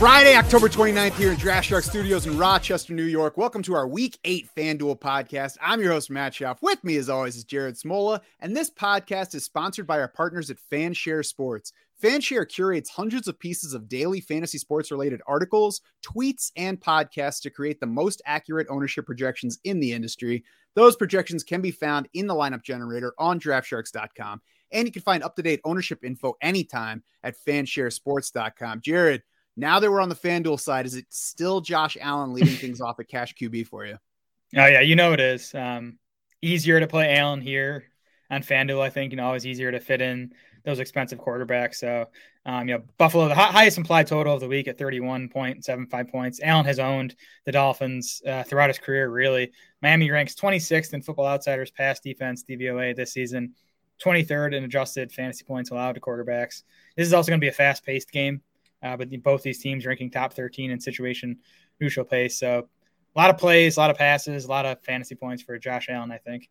Friday, October 29th here in Draft Shark Studios in Rochester, New York. Welcome to our Week 8 FanDuel podcast. I'm your host, Matt Schauf. With me, as always, is Jared Smola, and this podcast is sponsored by our partners at Fanshare Sports. Fanshare curates hundreds of pieces of daily fantasy sports related articles, tweets, and podcasts to create the most accurate ownership projections in the industry. Those projections can be found in the lineup generator on draftsharks.com. And you can find up to date ownership info anytime at fansharesports.com. Jared, now that we're on the FanDuel side, is it still Josh Allen leading things off at cash QB for you? Oh yeah, you know it is. Um, easier to play Allen here on FanDuel. I think you know always easier to fit in those expensive quarterbacks. So um, you know Buffalo, the hi- highest implied total of the week at thirty one point seven five points. Allen has owned the Dolphins uh, throughout his career. Really, Miami ranks twenty sixth in Football Outsiders pass defense DVOA this season. 23rd in adjusted fantasy points allowed to quarterbacks. This is also going to be a fast paced game, uh, but both these teams ranking top 13 in situation neutral pace. So a lot of plays, a lot of passes, a lot of fantasy points for Josh Allen, I think.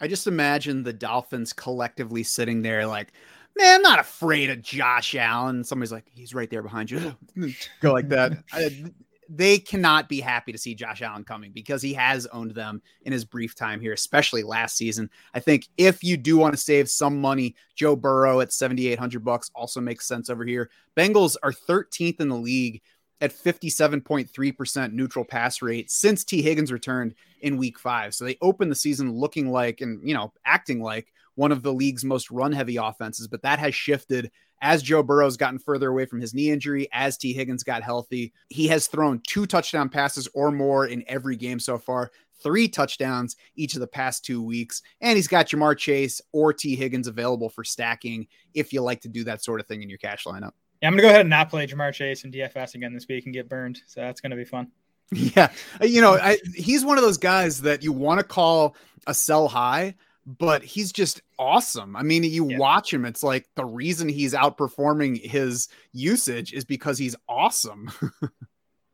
I just imagine the Dolphins collectively sitting there like, man, I'm not afraid of Josh Allen. Somebody's like, he's right there behind you. Go like that. I, they cannot be happy to see Josh Allen coming because he has owned them in his brief time here, especially last season. I think if you do want to save some money, Joe Burrow at 7,800 bucks also makes sense over here. Bengals are 13th in the league at 57.3% neutral pass rate since Tee Higgins returned in week five. So they opened the season looking like and, you know, acting like one of the league's most run heavy offenses, but that has shifted as Joe Burrow's gotten further away from his knee injury, as Tee Higgins got healthy. He has thrown two touchdown passes or more in every game so far, three touchdowns each of the past two weeks. And he's got Ja'Marr Chase or Tee Higgins available for stacking if you like to do that sort of thing in your cash lineup. Yeah, I'm gonna go ahead and not play Ja'Marr Chase and DFS again this week and get burned. So that's gonna be fun. Yeah, you know, I, he's one of those guys that you want to call a sell high, but he's just awesome. I mean, you Yeah. watch him, it's like the reason he's outperforming his usage is because he's awesome.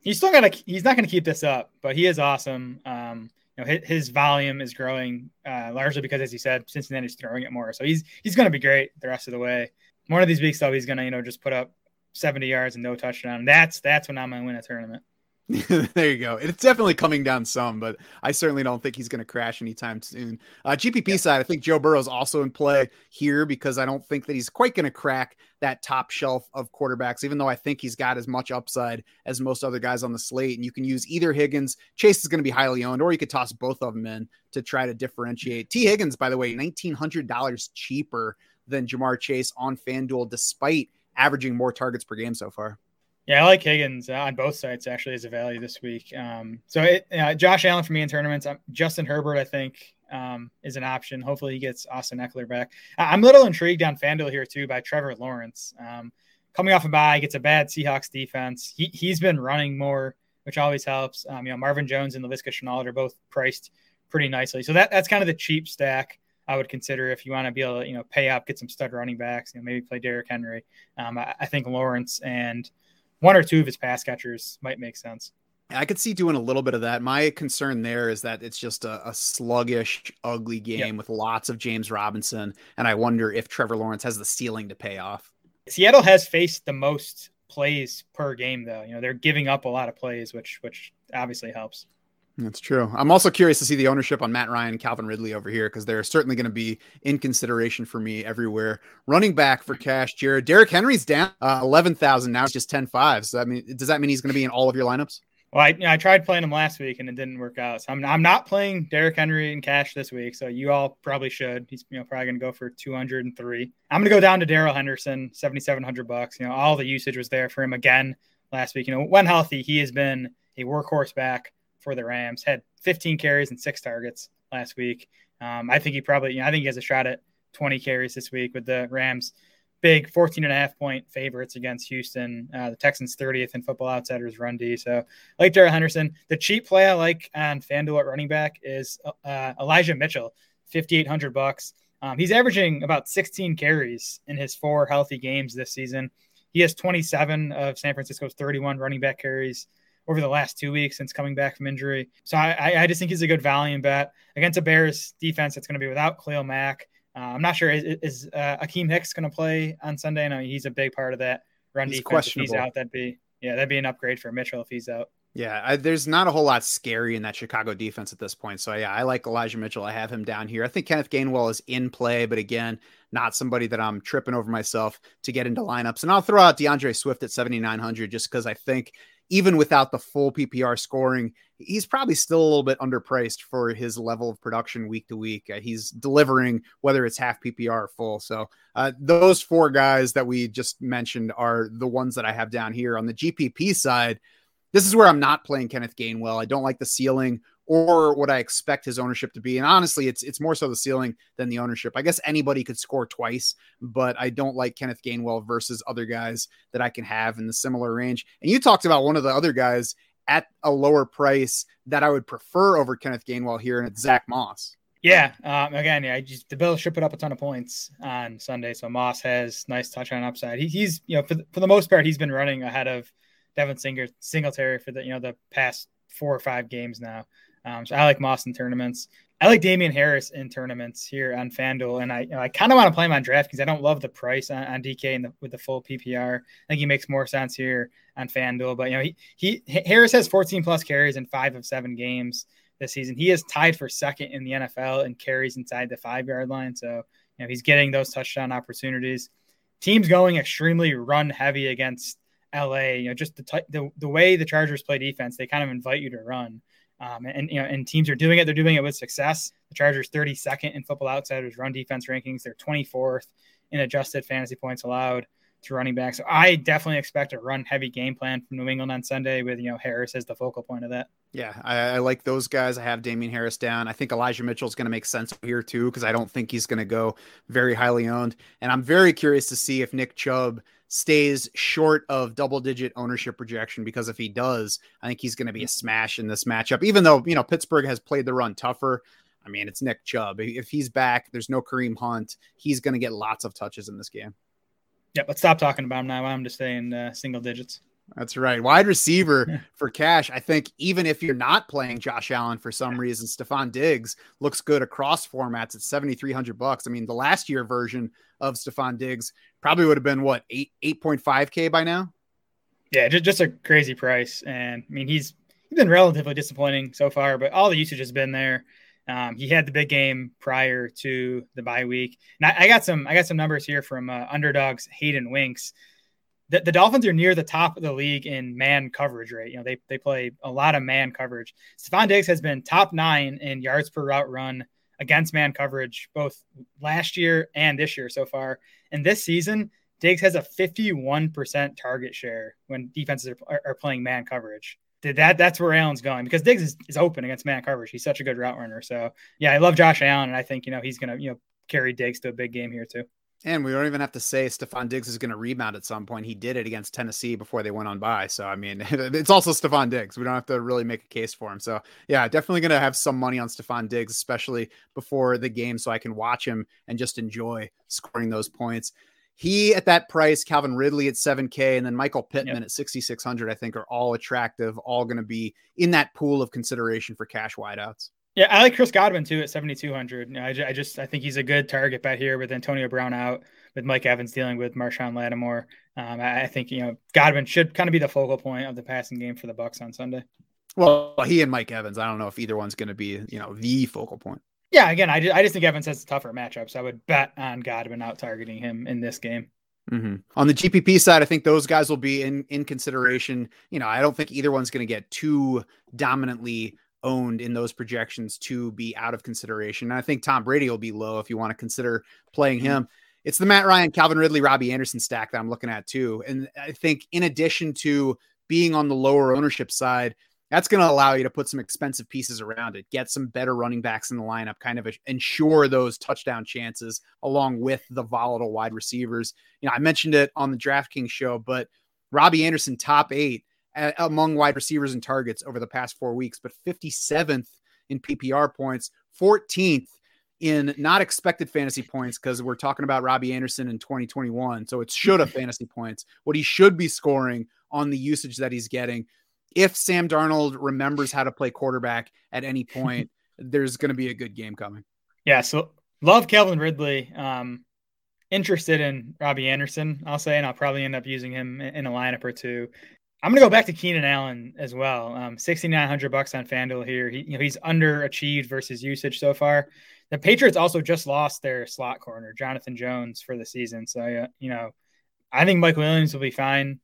He's still gonna he's not gonna keep this up, but he is awesome. Um, you know, his, his volume is growing uh, largely because, as you said, Cincinnati's throwing it more. So he's he's gonna be great the rest of the way. One of these weeks though, he's gonna you know just put up 70 yards and no touchdown. That's that's when I'm gonna win a tournament. there you go. It's definitely coming down some, but I certainly don't think he's going to crash anytime soon. Uh, GPP side, I think Joe Burrow's also in play here because I don't think that he's quite going to crack that top shelf of quarterbacks, even though I think he's got as much upside as most other guys on the slate. And you can use either Higgins, Chase is going to be highly owned, or you could toss both of them in to try to differentiate. Tee Higgins, by the way, $1,900 cheaper than Ja'Marr Chase on FanDuel, despite averaging more targets per game so far. Yeah, I like Higgins uh, on both sides actually as a value this week. Um, so it, uh, Josh Allen for me in tournaments. Um, Justin Herbert, I think, um, is an option. Hopefully, he gets Austin Ekeler back. I- I'm a little intrigued on FanDuel here too by Trevor Lawrence. Um, coming off a bye, gets a bad Seahawks defense. He he's been running more, which always helps. Um, you know, Marvin Jones and Laviska Shenault are both priced pretty nicely. So that that's kind of the cheap stack. I would consider if you want to be able to, you know, pay up, get some stud running backs, you know, maybe play Derrick Henry. I, I think Lawrence and one or two of his pass catchers might make sense. I could see doing a little bit of that. My concern there is that it's just a, a sluggish, ugly game Yep. with lots of James Robinson, and I wonder if Trevor Lawrence has the ceiling to pay off. Seattle has faced the most plays per game, though. You know, they're giving up a lot of plays, which which obviously helps. That's true. I'm also curious to see the ownership on Matt Ryan, Calvin Ridley over here because they're certainly going to be in consideration for me everywhere. Running back for cash, Jared. Derrick Henry's down uh, 11,000 now. It's just 10 5. So, I mean, does that mean he's going to be in all of your lineups? Well, I, I tried playing him last week and it didn't work out. So I'm, I'm not playing Derrick Henry in cash this week. So you all probably should. He's you know probably going to go for 203. I'm going to go down to Darrell Henderson, 7,700 bucks. You know, all the usage was there for him again last week. You know, when healthy, he has been a workhorse back for the Rams. Had 15 carries and six targets last week. Um, I think he probably, you know, I think he has a shot at 20 carries this week with the Rams big 14 and a half point favorites against Houston. Uh, the Texans 30th in Football Outsiders run D. So, like Darrell Henderson, the cheap play I like on FanDuel at running back is uh, Elijah Mitchell, 5,800 bucks. Um, he's averaging about 16 carries in his four healthy games this season. He has 27 of San Francisco's 31 running back carries over the last two weeks since coming back from injury. So I, I just think he's a good volume bet against a Bears defense that's going to be without Khalil Mack. Uh, I'm not sure is, is uh, Akiem Hicks going to play on Sunday. I know he's a big part of that run he's defense. If he's out, that'd be yeah, that'd be an upgrade for Mitchell if he's out. Yeah, I, there's not a whole lot scary in that Chicago defense at this point. So yeah, I like Elijah Mitchell. I have him down here. I think Kenneth Gainwell is in play, but again, not somebody that I'm tripping over myself to get into lineups. And I'll throw out D'Andre Swift at 7,900 just because I think even without the full PPR scoring, he's probably still a little bit underpriced for his level of production week to week. Uh, he's delivering whether it's half PPR or full. So uh, those four guys that we just mentioned are the ones that I have down here on the GPP side. This is where I'm not playing Kenneth Gainwell. I don't like the ceiling or what I expect his ownership to be. And honestly, it's it's more so the ceiling than the ownership. I guess anybody could score twice, but I don't like Kenneth Gainwell versus other guys that I can have in the similar range. And you talked about one of the other guys at a lower price that I would prefer over Kenneth Gainwell here, and it's Zach Moss. Yeah, um, again, yeah, just, the Bills should put up a ton of points on Sunday, so Moss has nice touchdown upside. He, he's you know for the, for the most part he's been running ahead of Devin Singer Singletary for the you know the past four or five games now. Um, so I like Moss in tournaments. I like Damien Harris in tournaments here on FanDuel, and I you know, I kind of want to play him on DraftKings. I don't love the price on, on DK the, with the full PPR. I think he makes more sense here on FanDuel. But you know, he, he Harris has 14 plus carries in five of seven games this season. He is tied for second in the NFL in carries inside the five yard line. So you know, he's getting those touchdown opportunities. Teams going extremely run heavy against LA. You know, just the t- the the way the Chargers play defense, they kind of invite you to run. Um, and you know, and teams are doing it. They're doing it with success. The Chargers 32nd in Football Outsiders run defense rankings. They're 24th in adjusted fantasy points allowed to running back. So I definitely expect a run heavy game plan from New England on Sunday with you know Harris as the focal point of that. Yeah, I, I like those guys. I have Damien Harris down. I think Elijah Mitchell is going to make sense here too because I don't think he's going to go very highly owned. And I'm very curious to see if Nick Chubb stays short of double digit ownership projection because if he does, I think he's going to be a smash in this matchup. Even though, you know, Pittsburgh has played the run tougher. I mean, it's Nick Chubb. If he's back, there's no Kareem Hunt. He's going to get lots of touches in this game. Yeah, let's stop talking about him now. I'm just saying uh, single digits. That's right. Wide receiver for cash. I think even if you're not playing Josh Allen for some reason, Stefon Diggs looks good across formats at 7,300 bucks. I mean, the last year version of Stefon Diggs probably would have been what, eight, 8.5K by now? Yeah, just, just a crazy price. And I mean, he's, he's been relatively disappointing so far, but all the usage has been there. Um, he had the big game prior to the bye week. And I, I got some, I got some numbers here from uh, underdogs Hayden Winks the, the Dolphins are near the top of the league in man coverage rate. You know, they, they play a lot of man coverage. Stefon Diggs has been top nine in yards per route run against man coverage, both last year and this year so far. And this season, Diggs has a 51% target share when defenses are, are playing man coverage. That that's where Allen's going because Diggs is, is open against man coverage. He's such a good route runner. So yeah, I love Josh Allen, and I think you know he's gonna you know carry Diggs to a big game here too. And we don't even have to say Stefon Diggs is going to rebound at some point. He did it against Tennessee before they went on by. So, I mean, it's also Stefon Diggs. We don't have to really make a case for him. So, yeah, definitely going to have some money on Stefon Diggs, especially before the game, so I can watch him and just enjoy scoring those points. He at that price, Calvin Ridley at 7K, and then Michael Pittman yep. at 6,600, I think are all attractive, all going to be in that pool of consideration for cash wideouts. Yeah, I like Chris Godwin too at 7,200. You know, I, I, just I think he's a good target bet here with Antonio Brown out, with Mike Evans dealing with Marshon Lattimore. Um, I, I, think you know Godwin should kind of be the focal point of the passing game for the Bucs on Sunday. Well, he and Mike Evans. I don't know if either one's going to be you know the focal point. Yeah, again, I just, I just think Evans has a tougher matchup, so I would bet on Godwin out targeting him in this game. Mm-hmm. On the GPP side, I think those guys will be in in consideration. You know, I don't think either one's going to get too dominantly owned in those projections to be out of consideration. And I think Tom Brady will be low if you want to consider playing mm-hmm. him. It's the Matt Ryan, Calvin Ridley, Robbie Anderson stack that I'm looking at too. And I think in addition to being on the lower ownership side, that's going to allow you to put some expensive pieces around it, get some better running backs in the lineup, kind of ensure those touchdown chances along with the volatile wide receivers. You know, I mentioned it on the DraftKings show, but Robbie Anderson, top eight among wide receivers and targets over the past four weeks, but 57th in PPR points, 14th in not expected fantasy points because we're talking about Robbie Anderson in 2021. So it's should have fantasy points, what he should be scoring on the usage that he's getting. if Sam Darnold remembers how to play quarterback at any point, there's going to be a good game coming. Yeah. So love Calvin Ridley. Um, interested in Robbie Anderson, I'll say, and I'll probably end up using him in a lineup or two. I'm gonna go back to Keenan Allen as well. Um, 6,900 bucks on FanDuel here. He, you know, he's underachieved versus usage so far. The Patriots also just lost their slot corner, Jonathan Jones, for the season. So, you know, I think Mike Williams will be fine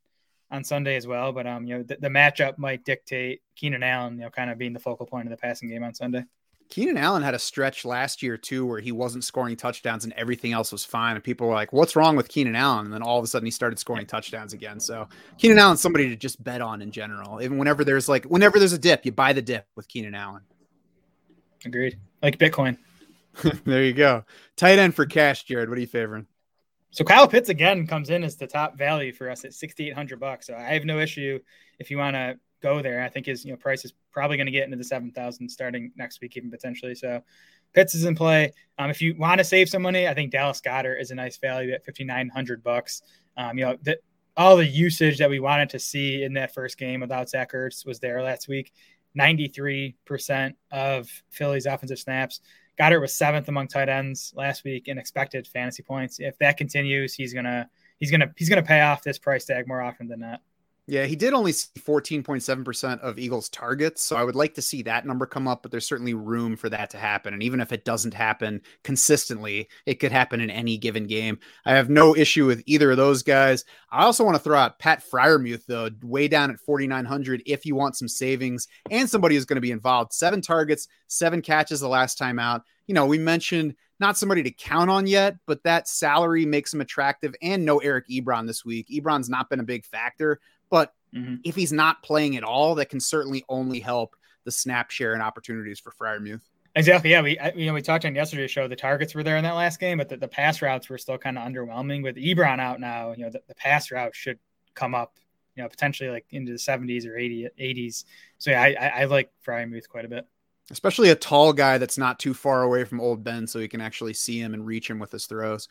on Sunday as well. But um, you know, the matchup might dictate Keenan Allen, you know, kind of being the focal point of the passing game on Sunday. Keenan Allen had a stretch last year too where he wasn't scoring touchdowns and everything else was fine. And people were like, What's wrong with Keenan Allen? And then all of a sudden he started scoring touchdowns again. So Keenan Allen's somebody to just bet on in general. Even whenever there's like whenever there's a dip, you buy the dip with Keenan Allen. Agreed. Like Bitcoin. there you go. Tight end for cash, Jared. What are you favoring? So Kyle Pitts again comes in as the top value for us at 6,800 bucks. So I have no issue if you want to go there. I think his you know price is probably going to get into the seven thousand starting next week, even potentially. So Pitts is in play. Um, if you want to save some money, I think Dallas Goedert is a nice value at fifty nine hundred bucks. Um, you know all the usage that we wanted to see in that first game without Zach Ertz was there last week. Ninety three percent of Philly's offensive snaps. Goedert was seventh among tight ends last week in expected fantasy points. If that continues, he's gonna he's gonna he's gonna pay off this price tag more often than not. Yeah, he did only see 14.7% of Eagles targets. So I would like to see that number come up, but there's certainly room for that to happen. And even if it doesn't happen consistently, it could happen in any given game. I have no issue with either of those guys. I also want to throw out Pat Freiermuth, though, way down at 4,900 if you want some savings and somebody who's going to be involved. Seven targets, seven catches the last time out. You know, we mentioned not somebody to count on yet, but that salary makes him attractive and no Eric Ebron this week. Ebron's not been a big factor, but mm-hmm. if he's not playing at all, that can certainly only help the snap share and opportunities for Freiermuth. Exactly. Yeah, we you know we talked on yesterday's show. The targets were there in that last game, but the, the pass routes were still kind of underwhelming. With Ebron out now, you know the, the pass route should come up, you know, potentially like into the 70s or 80, 80s. So yeah, I, I, I like Freiermuth quite a bit. Especially a tall guy that's not too far away from old Ben, so he can actually see him and reach him with his throws.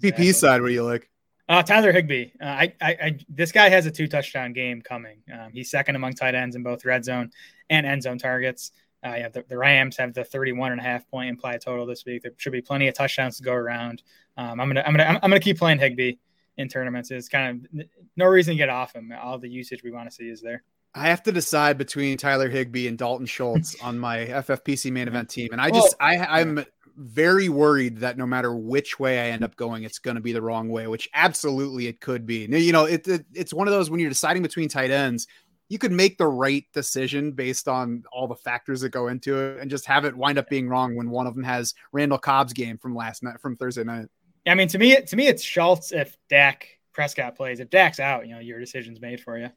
Exactly. PP side, what do you like? Uh, Tyler Higbee. Uh, I, I, I, this guy has a two touchdown game coming. Um, he's second among tight ends in both red zone and end zone targets. Uh, yeah, the, the, Rams have the 31 and a half point implied total this week. There should be plenty of touchdowns to go around. Um, I'm gonna, I'm gonna, I'm gonna keep playing Higbee in tournaments. It's kind of no reason to get off him. All the usage we want to see is there. I have to decide between Tyler Higbee and Dalton Schultz on my FFPC main event team, and I just, well, I, I'm very worried that no matter which way I end up going, it's going to be the wrong way, which absolutely it could be. You know, it, it, it's one of those when you're deciding between tight ends, you could make the right decision based on all the factors that go into it and just have it wind up being wrong when one of them has Randall Cobb's game from last night from Thursday night. Yeah, I mean, to me, to me, it's Schultz if Dak Prescott plays. If Dak's out, you know, your decision's made for you.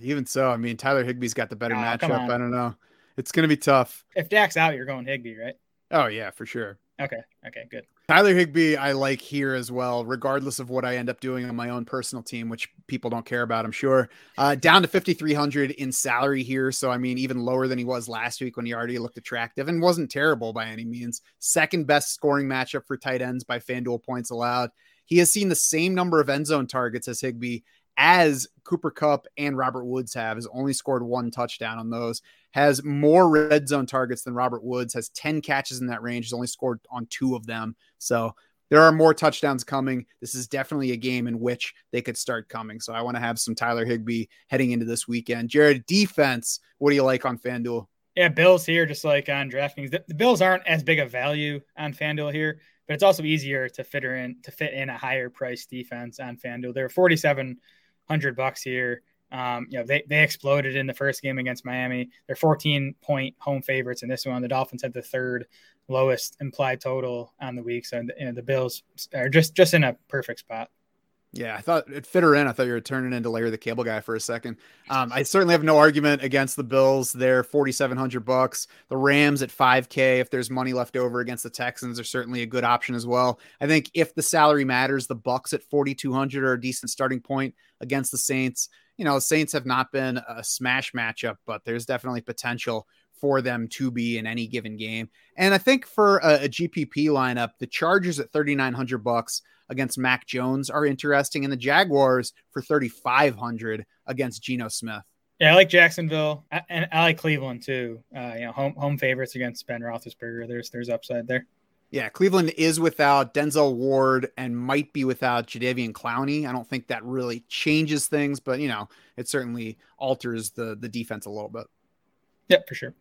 Even so, I mean, Tyler Higbee's got the better oh, matchup. I don't know. It's going to be tough. If Dak's out, you're going Higbee, right? Oh yeah, for sure. Okay. Okay. Good. Tyler Higbee, I like here as well, regardless of what I end up doing on my own personal team, which people don't care about, I'm sure. Uh, down to 5,300 in salary here. So, I mean, even lower than he was last week when he already looked attractive and wasn't terrible by any means. Second best scoring matchup for tight ends by FanDuel points allowed. He has seen the same number of end zone targets as Higbee as Cooper Kupp and Robert Woods have, has only scored one touchdown on those, has more red zone targets than Robert Woods, has 10 catches in that range, has only scored on two of them. So there are more touchdowns coming. This is definitely a game in which they could start coming. So I want to have some Tyler Higbee heading into this weekend. Jared, defense, what do you like on FanDuel? Yeah, Bills here, just like on DraftKings. The, the Bills aren't as big a value on FanDuel here, but it's also easier to fit in to fit in a higher price defense on FanDuel. They're 47 hundred bucks here. Um, you know, they, they exploded in the first game against Miami. They're 14 point home favorites in this one. The Dolphins had the third lowest implied total on the week. So you know, the Bills are just just in a perfect spot. Yeah, I thought it fit her in. I thought you were turning into Larry the Cable Guy for a second. Um, I certainly have no argument against the Bills. They're forty seven hundred bucks. The Rams at five K. If there's money left over against the Texans, are certainly a good option as well. I think if the salary matters, the Bucs at forty two hundred are a decent starting point against the Saints. You know, the Saints have not been a smash matchup, but there's definitely potential for them to be in any given game. And I think for a, a GPP lineup, the Chargers at 3900 bucks against Mac Jones are interesting and the Jaguars for 3500 against Geno Smith. Yeah, I like Jacksonville, I, and I like Cleveland too. Uh, you know, home home favorites against Ben Roethlisberger. There's there's upside there. Yeah, Cleveland is without Denzel Ward and might be without Jadeveon Clowney. I don't think that really changes things, but you know, it certainly alters the the defense a little bit. Yep, for sure.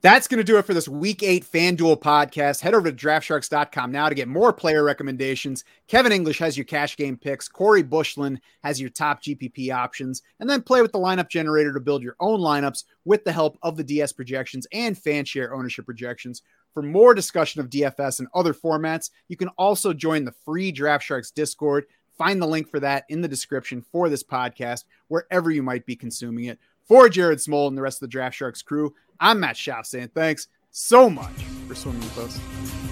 That's going to do it for this week eight FanDuel podcast. Head over to draftsharks.com now to get more player recommendations. Kevin English has your cash game picks. Corey Bushland has your top GPP options. And then play with the lineup generator to build your own lineups with the help of the DS projections and fan share ownership projections. For more discussion of DFS and other formats, you can also join the free DraftSharks Discord. Find the link for that in the description for this podcast, wherever you might be consuming it. For Jared Smola and the rest of the Draft Sharks crew, I'm Matt Schauf saying thanks so much for swimming with us.